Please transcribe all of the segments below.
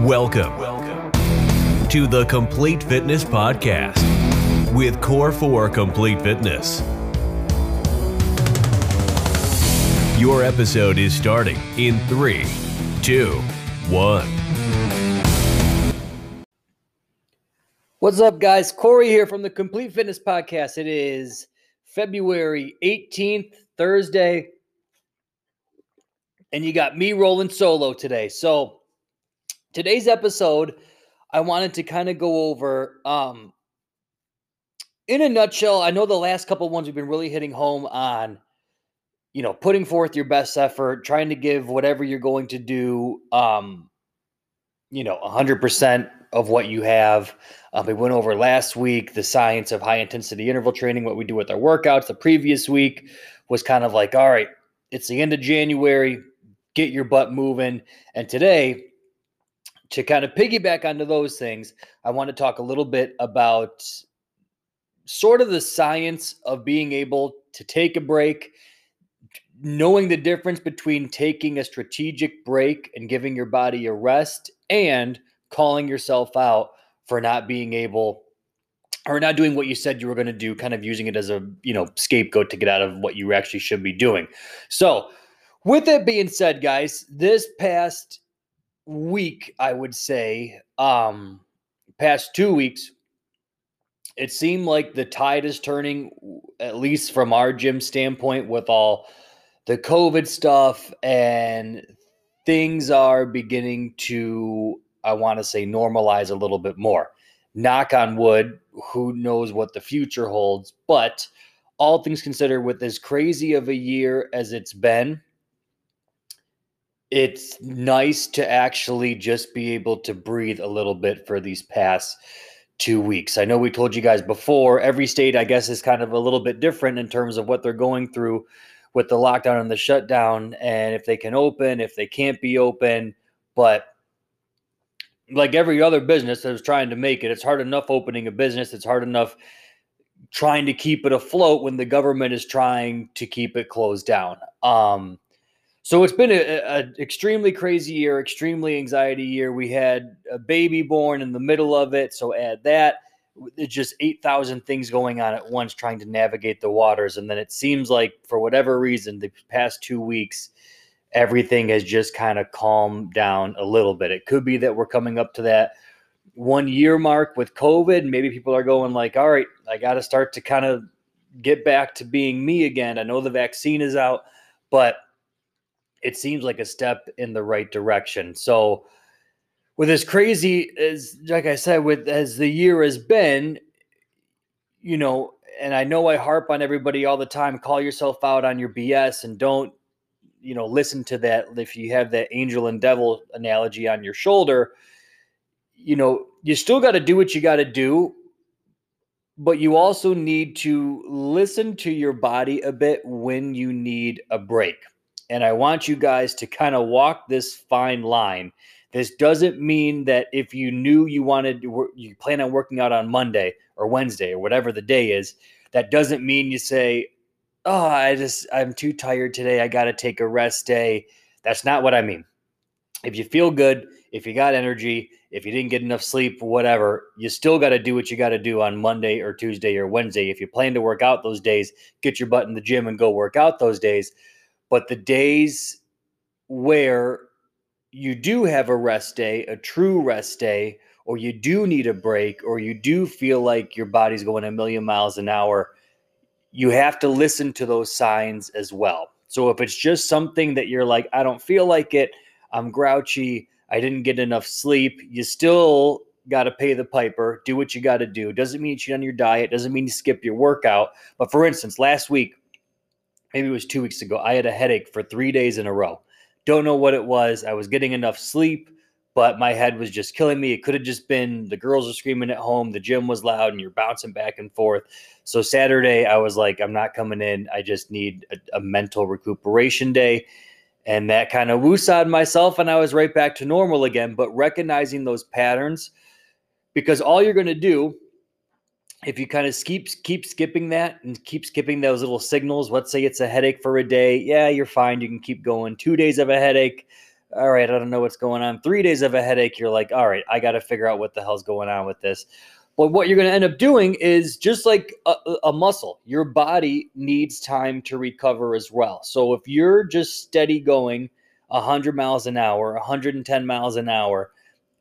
Welcome, Welcome to the Complete Fitness Podcast with Core 4 Complete Fitness. Your episode is starting in three, two, one. What's up, guys? Corey here from the Complete Fitness Podcast. It is February 18th, Thursday, and you got me rolling solo today. So, today's episode, I wanted to kind of go over, um, in a nutshell, I know the last couple ones we've been really hitting home on you know, putting forth your best effort, trying to give whatever you're going to do, um, you know, 100% of what you have. Uh, we went over last week the science of high intensity interval training, what we do with our workouts. The previous week was kind of like, all right, it's the end of January, get your butt moving. And today, to kind of piggyback onto those things, I want to talk a little bit about sort of the science of being able to take a break knowing the difference between taking a strategic break and giving your body a rest and calling yourself out for not being able or not doing what you said you were going to do kind of using it as a you know scapegoat to get out of what you actually should be doing. So with that being said guys this past week i would say um past two weeks it seemed like the tide is turning at least from our gym standpoint with all the COVID stuff and things are beginning to, I want to say, normalize a little bit more. Knock on wood, who knows what the future holds. But all things considered, with as crazy of a year as it's been, it's nice to actually just be able to breathe a little bit for these past two weeks. I know we told you guys before, every state, I guess, is kind of a little bit different in terms of what they're going through with the lockdown and the shutdown and if they can open, if they can't be open. But like every other business that is trying to make it, it's hard enough opening a business. It's hard enough trying to keep it afloat when the government is trying to keep it closed down. Um, so it's been an extremely crazy year, extremely anxiety year. We had a baby born in the middle of it, so add that it's just 8,000 things going on at once trying to navigate the waters. And then it seems like, for whatever reason, the past two weeks, everything has just kind of calmed down a little bit. It could be that we're coming up to that one year mark with COVID. Maybe people are going, like, all right, I got to start to kind of get back to being me again. I know the vaccine is out, but it seems like a step in the right direction. So, with as crazy as like I said, with as the year has been, you know, and I know I harp on everybody all the time, call yourself out on your BS and don't, you know, listen to that if you have that angel and devil analogy on your shoulder, you know, you still got to do what you got to do, but you also need to listen to your body a bit when you need a break. And I want you guys to kind of walk this fine line this doesn't mean that if you knew you wanted you plan on working out on Monday or Wednesday or whatever the day is, that doesn't mean you say, "Oh, I just I'm too tired today. I got to take a rest day." That's not what I mean. If you feel good, if you got energy, if you didn't get enough sleep, whatever, you still got to do what you got to do on Monday or Tuesday or Wednesday. If you plan to work out those days, get your butt in the gym and go work out those days. But the days where you do have a rest day, a true rest day, or you do need a break, or you do feel like your body's going a million miles an hour, you have to listen to those signs as well. So if it's just something that you're like, I don't feel like it, I'm grouchy, I didn't get enough sleep, you still got to pay the piper, do what you got to do. Doesn't mean you cheat on your diet, doesn't mean you skip your workout. But for instance, last week, maybe it was two weeks ago, I had a headache for three days in a row. Don't know what it was. I was getting enough sleep, but my head was just killing me. It could have just been the girls are screaming at home, the gym was loud, and you're bouncing back and forth. So Saturday, I was like, I'm not coming in. I just need a, a mental recuperation day. And that kind of woosawed myself, and I was right back to normal again. But recognizing those patterns, because all you're going to do if you kind of keep keep skipping that and keep skipping those little signals, let's say it's a headache for a day, yeah, you're fine. You can keep going. Two days of a headache, all right, I don't know what's going on. Three days of a headache, you're like, all right, I got to figure out what the hell's going on with this. But what you're going to end up doing is just like a, a, muscle, your body needs time to recover as well. So if you're just steady going 100 miles an hour, 110 miles an hour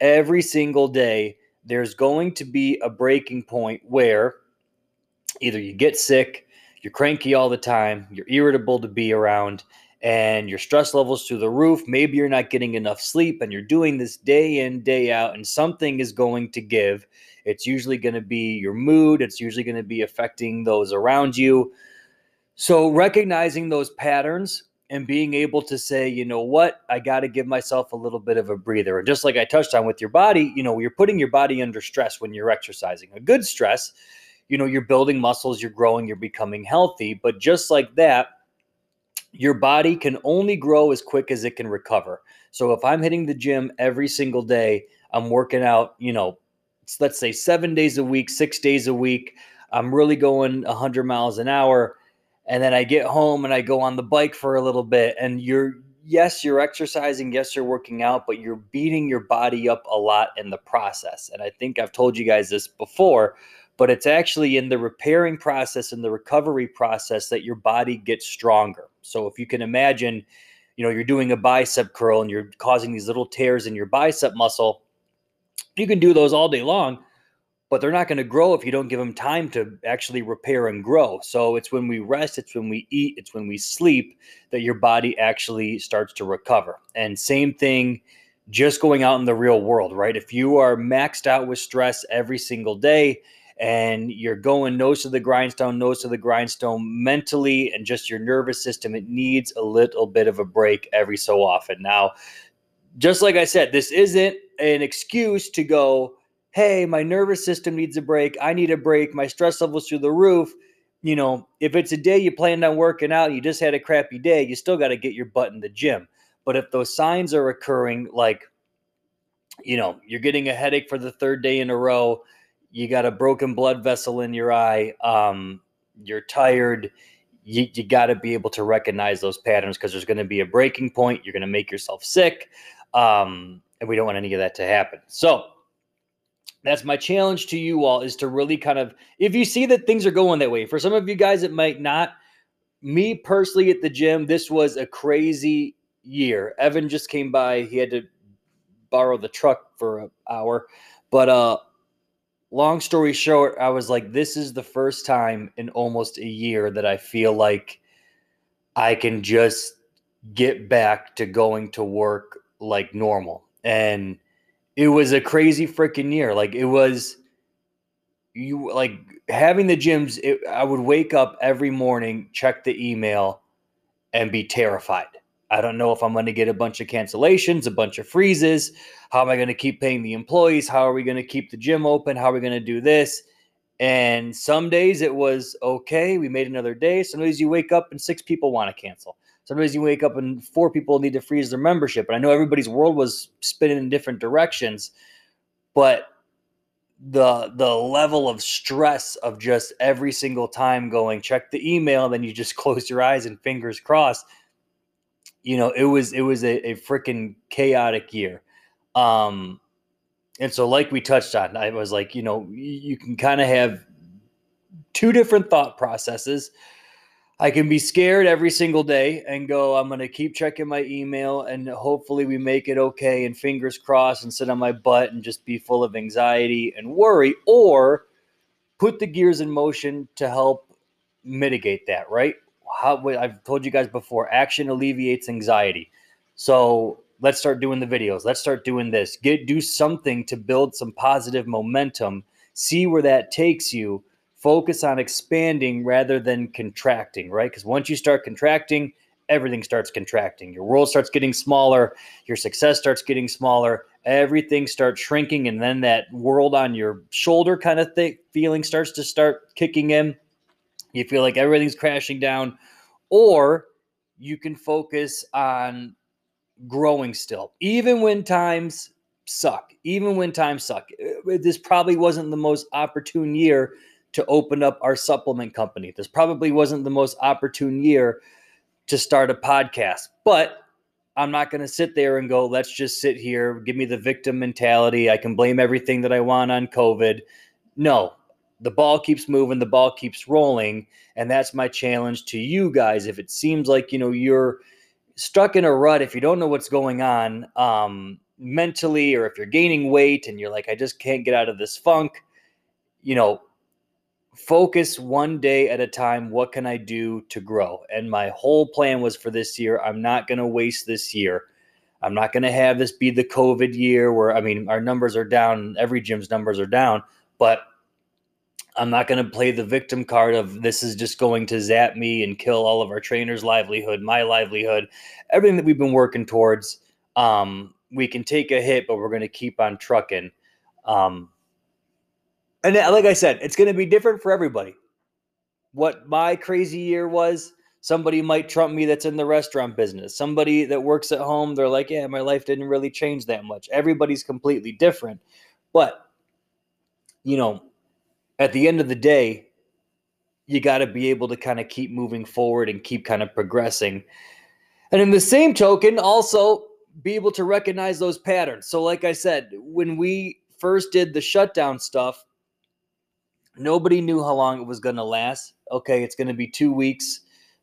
every single day, there's going to be a breaking point where either you get sick, you're cranky all the time, you're irritable to be around, and your stress levels through the roof. Maybe you're not getting enough sleep and you're doing this day in, day out, and something is going to give. It's usually going to be your mood, it's usually going to be affecting those around you. So, recognizing those patterns and being able to say, you know what, I got to give myself a little bit of a breather. And just like I touched on with your body, you know, you're putting your body under stress when you're exercising. A good stress, you know, you're building muscles, you're growing, you're becoming healthy. But just like that, your body can only grow as quick as it can recover. So if I'm hitting the gym every single day, I'm working out, you know, let's say seven days a week, six days a week, I'm really going 100 miles an hour. And then I get home and I go on the bike for a little bit. And you're, yes, you're exercising, yes, you're working out, but you're beating your body up a lot in the process. And I think I've told you guys this before but it's actually in the repairing process and the recovery process that your body gets stronger. So if you can imagine, you know, you're doing a bicep curl and you're causing these little tears in your bicep muscle, you can do those all day long, but they're not going to grow if you don't give them time to actually repair and grow. So it's when we rest, it's when we eat, it's when we sleep that your body actually starts to recover. And same thing just going out in the real world, right? If you are maxed out with stress every single day, and you're going nose to the grindstone, nose to the grindstone mentally and just your nervous system, it needs a little bit of a break every so often. Now, just like I said, this isn't an excuse to go, hey, my nervous system needs a break. I need a break. My stress levels through the roof. You know, if it's a day you planned on working out, you just had a crappy day, you still got to get your butt in the gym. But if those signs are occurring, like, you know, you're getting a headache for the third day in a row, you got a broken blood vessel in your eye, um, you're tired, you, you got to be able to recognize those patterns because there's going to be a breaking point. You're going to make yourself sick. Um, and we don't want any of that to happen. So that's my challenge to you all is to really kind of, if you see that things are going that way, for some of you guys, it might not. Me personally at the gym, this was a crazy year. Evan just came by. He had to borrow the truck for an hour. But uh long story short, I was like, this is the first time in almost a year that I feel like I can just get back to going to work like normal. And it was a crazy freaking year. Like it was you like having the gyms, it, I would wake up every morning, check the email, and be terrified. I don't know if I'm going to get a bunch of cancellations, a bunch of freezes. How am I going to keep paying the employees? How are we going to keep the gym open? How are we going to do this? And some days it was okay, we made another day. Some days you wake up and six people want to cancel. Some days you wake up and four people need to freeze their membership. And I know everybody's world was spinning in different directions, but the the level of stress of just every single time going check the email, then you just close your eyes and fingers crossed you know, it was it was a, a freaking chaotic year. Um, and so, like we touched on, I was like, you know, you can kind of have two different thought processes. I can be scared every single day and go, I'm going to keep checking my email and hopefully we make it okay and fingers crossed and sit on my butt and just be full of anxiety and worry, or put the gears in motion to help mitigate that, right? how I've told you guys before, action alleviates anxiety. So let's start doing the videos. Let's start doing this. Get do something to build some positive momentum. See where that takes you. Focus on expanding rather than contracting, right? Because once you start contracting, everything starts contracting. Your world starts getting smaller, your success starts getting smaller, everything starts shrinking, and then that world on your shoulder kind of thing feeling starts to start kicking in you feel like everything's crashing down, or you can focus on growing still, even when times suck, even when times suck. Uh, this probably wasn't the most opportune year to open up our supplement company. This probably wasn't the most opportune year to start a podcast, but I'm not going to sit there and go, let's just sit here, give me the victim mentality. I can blame everything that I want on COVID. No, the ball keeps moving, the ball keeps rolling. And that's my challenge to you guys. If it seems like, you know, you're stuck in a rut, if you don't know what's going on um, mentally, or if you're gaining weight and you're like, I just can't get out of this funk, you know, focus one day at a time. What can I do to grow? And my whole plan was for this year, I'm not going to waste this year. I'm not going to have this be the COVID year where, I mean, our numbers are down, every gym's numbers are down, but I'm not going to play the victim card of this is just going to zap me and kill all of our trainers' livelihood, my livelihood, everything that we've been working towards. Um, we can take a hit, but we're going to keep on trucking. Um, and like I said, it's going to be different for everybody. What my crazy year was, somebody might trump me that's in the restaurant business. Somebody that works at home, they're like, yeah, my life didn't really change that much. Everybody's completely different. But, you know, at the end of the day, you got to be able to kind of keep moving forward and keep kind of progressing. And in the same token, also be able to recognize those patterns. So, like I said, when we first did the shutdown stuff, nobody knew how long it was going to last. Okay, it's going to be two weeks,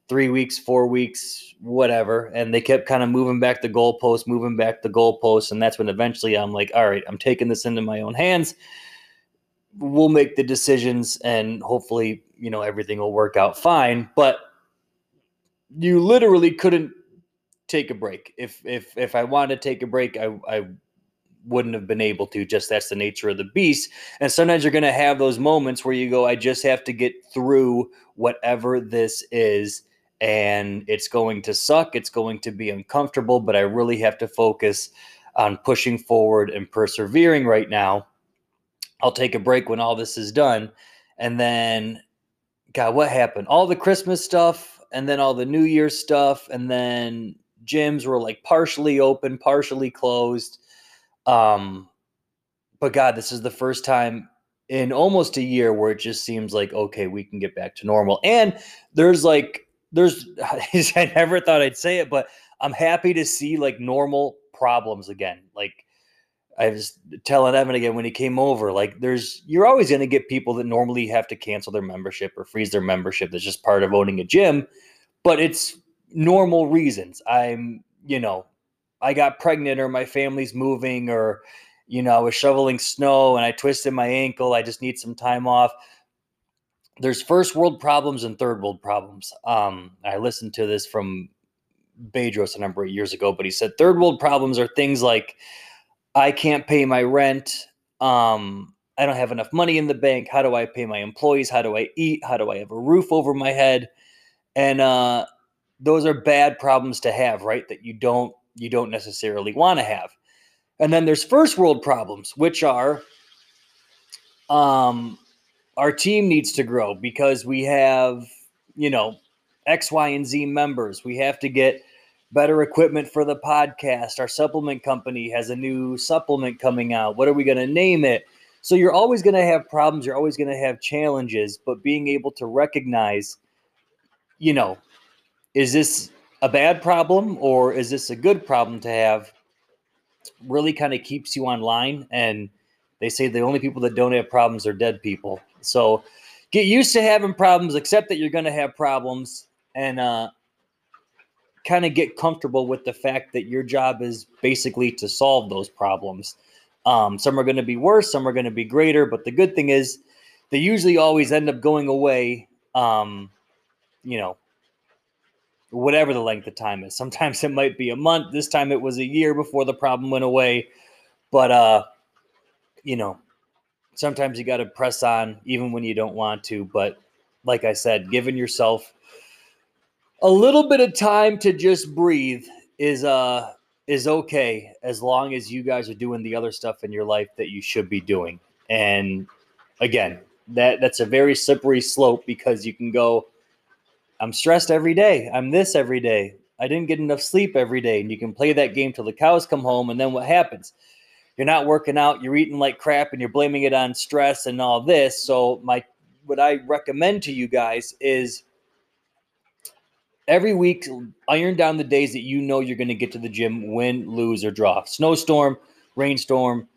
three weeks, four weeks, whatever. And they kept kind of moving back the goalpost, moving back the goalpost. And that's when eventually I'm like, all right, I'm taking this into my own hands we'll make the decisions and hopefully, you know, everything will work out fine. But you literally couldn't take a break. If if if I wanted to take a break, I I wouldn't have been able to. Just that's the nature of the beast. And sometimes you're gonna have those moments where you go, I just have to get through whatever this is. And it's going to suck. It's going to be uncomfortable, but I really have to focus on pushing forward and persevering right now I'll take a break when all this is done. And then, God, what happened? All the Christmas stuff, and then all the New Year stuff, and then gyms were like partially open, partially closed. Um, but God, this is the first time in almost a year where it just seems like okay, we can get back to normal. And there's like there's I never thought I'd say it, but I'm happy to see like normal problems again. Like I was telling Evan again when he came over, like there's you're always going to get people that normally have to cancel their membership or freeze their membership. That's just part of owning a gym, but it's normal reasons. I'm, you know, I got pregnant or my family's moving or you know, I was shoveling snow and I twisted my ankle. I just need some time off. There's first world problems and third world problems. Um, I listened to this from Bedros a number of years ago, but he said third world problems are things like I can't pay my rent. Um, I don't have enough money in the bank. How do I pay my employees? How do I eat? How do I have a roof over my head? And uh, those are bad problems to have, right? That you don't you don't necessarily want to have. And then there's first world problems, which are um, our team needs to grow because we have, you know, X, Y, and Z members. We have to get better equipment for the podcast. Our supplement company has a new supplement coming out. What are we going to name it? So you're always going to have problems, you're always going to have challenges, but being able to recognize, you know, is this a bad problem or is this a good problem to have really kind of keeps you online and they say the only people that don't have problems are dead people. So get used to having problems, accept that you're going to have problems and uh kind of get comfortable with the fact that your job is basically to solve those problems. Um, some are going to be worse, some are going to be greater, but the good thing is they usually always end up going away. Um, you know, whatever the length of time is. Sometimes it might be a month. This time it was a year before the problem went away. But uh, you know, sometimes you got to press on even when you don't want to. But like I said, giving yourself a little bit of time to just breathe is uh is okay as long as you guys are doing the other stuff in your life that you should be doing. And again, that that's a very slippery slope because you can go I'm stressed every day. I'm this every day. I didn't get enough sleep every day. And you can play that game till the cows come home. And then what happens? You're not working out, you're eating like crap, and you're blaming it on stress and all this. So, my what I recommend to you guys is every week, iron down the days that you know you're going to get to the gym, win, lose, or draw. Snowstorm, rainstorm,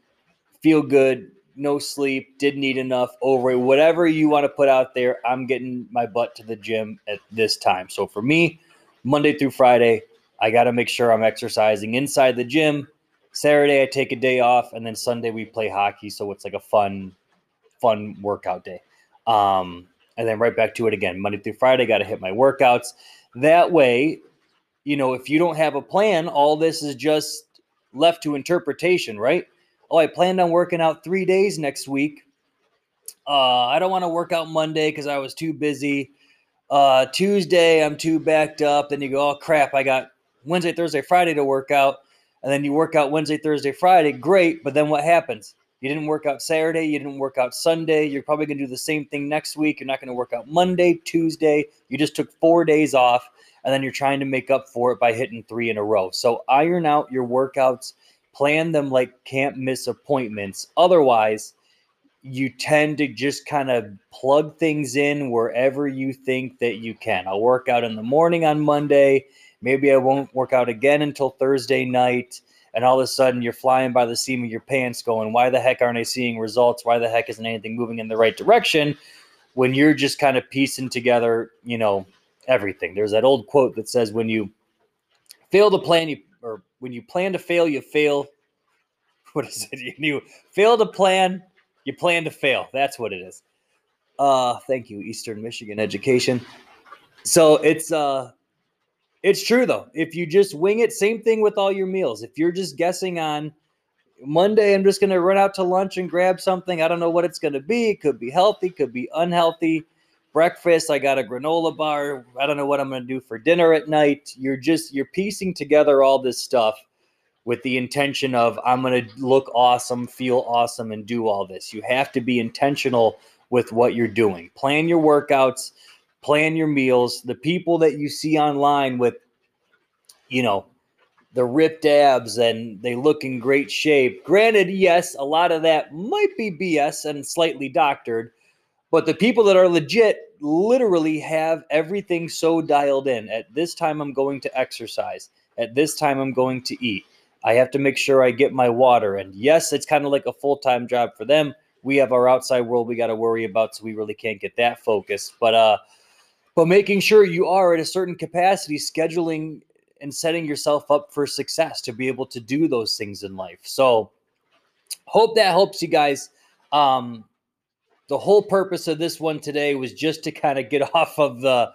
feel good, no sleep, didn't eat enough, over whatever you want to put out there. I'm getting my butt to the gym at this time. So for me, Monday through Friday, I got to make sure I'm exercising inside the gym. Saturday, I take a day off, and then Sunday we play hockey. So it's like a fun, fun workout day. Um, and then right back to it again. Monday through Friday, got to hit my workouts. That way, you know, if you don't have a plan, all this is just left to interpretation, right? Oh, I planned on working out three days next week. Uh, I don't want to work out Monday because I was too busy. Uh, Tuesday, I'm too backed up. Then you go, oh crap, I got Wednesday, Thursday, Friday to work out. And then you work out Wednesday, Thursday, Friday. Great. But then what happens? You didn't work out Saturday. You didn't work out Sunday. You're probably going to do the same thing next week. You're not going to work out Monday, Tuesday. You just took four days off. And then you're trying to make up for it by hitting three in a row. So iron out your workouts, plan them like can't miss appointments. Otherwise, you tend to just kind of plug things in wherever you think that you can. I'll work out in the morning on Monday. Maybe I won't work out again until Thursday night and all of a sudden you're flying by the seam of your pants going, why the heck aren't I seeing results? Why the heck isn't anything moving in the right direction? When you're just kind of piecing together, you know, everything. There's that old quote that says, when you fail to plan, you or when you plan to fail, you fail. What is it? You fail to plan, you plan to fail. That's what it is. Uh, thank you, Eastern Michigan Education. So it's uh it's true though. If you just wing it, same thing with all your meals. If you're just guessing on Monday, I'm just to run out to lunch and grab something. I don't know what it's to be. It could be healthy, could be unhealthy. Breakfast, I got a granola bar. I don't know what I'm going to do for dinner at night. You're just you're piecing together all this stuff with the intention of I'm going to look awesome, feel awesome and do all this. You have to be intentional with what you're doing. Plan your workouts plan your meals. The people that you see online with, you know, the ripped abs and they look in great shape. Granted, yes, a lot of that might be BS and slightly doctored, but the people that are legit literally have everything so dialed in. At this time, I'm going to exercise. At this time, I'm going to eat. I have to make sure I get my water. And yes, it's kind of like a full time job for them. We have our outside world we got to worry about, so we really can't get that focus. But uh, but making sure you are at a certain capacity, scheduling and setting yourself up for success to be able to do those things in life. So, hope that helps you guys. Um, the whole purpose of this one today was just to kind of get off of the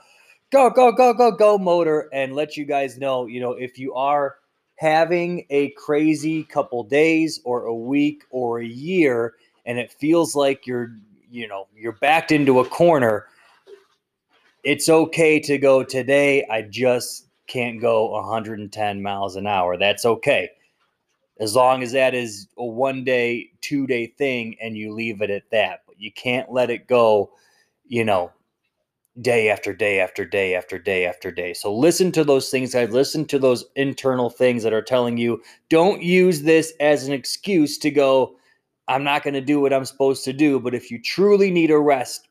go, go, go, go, go motor and let you guys know, you know, if you are having a crazy couple days or a week or a year and it feels like you're, you know, you're backed into a corner it's okay to go today. I just can't go 110 miles an hour. That's okay. As long as that is a one day, two day thing and you leave it at that. You can't let it go, you know, day after day after day after day after day. So listen to those things, guys. Listen to those internal things that are telling you don't use this as an excuse to go, I'm not going to do what I'm supposed to do. But if you truly need a rest,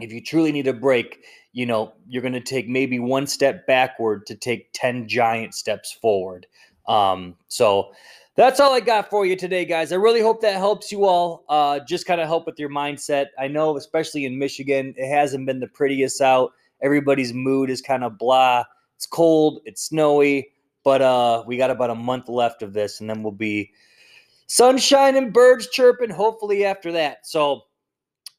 if you truly need a break, you know, you're going to take maybe one step backward to take 10 giant steps forward. Um, so that's all I got for you today, guys. I really hope that helps you all. Uh, just kind of help with your mindset. I know, especially in Michigan, it hasn't been the prettiest out. Everybody's mood is kind of blah. It's cold, it's snowy, but uh, we got about a month left of this, and then we'll be sunshine and birds chirping, hopefully, after that. So,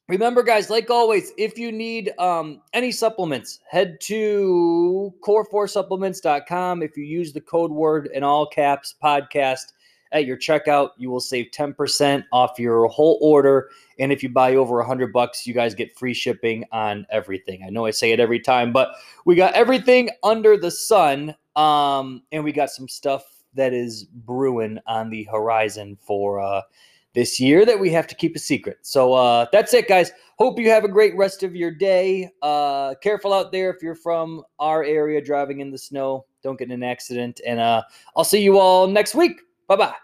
Remember, guys, like always, if you need um, any supplements, head to core4supplements.com. If you use the code word in all caps podcast at your checkout, you will save 10% off your whole order. And if you buy over 100 bucks, you guys get free shipping on everything. I know I say it every time, but we got everything under the sun. Um, and we got some stuff that is brewing on the horizon for uh, this year that we have to keep a secret. So uh, that's it, guys. Hope you have a great rest of your day. Uh, careful out there if you're from our area driving in the snow. Don't get in an accident. And uh, I'll see you all next week. Bye bye.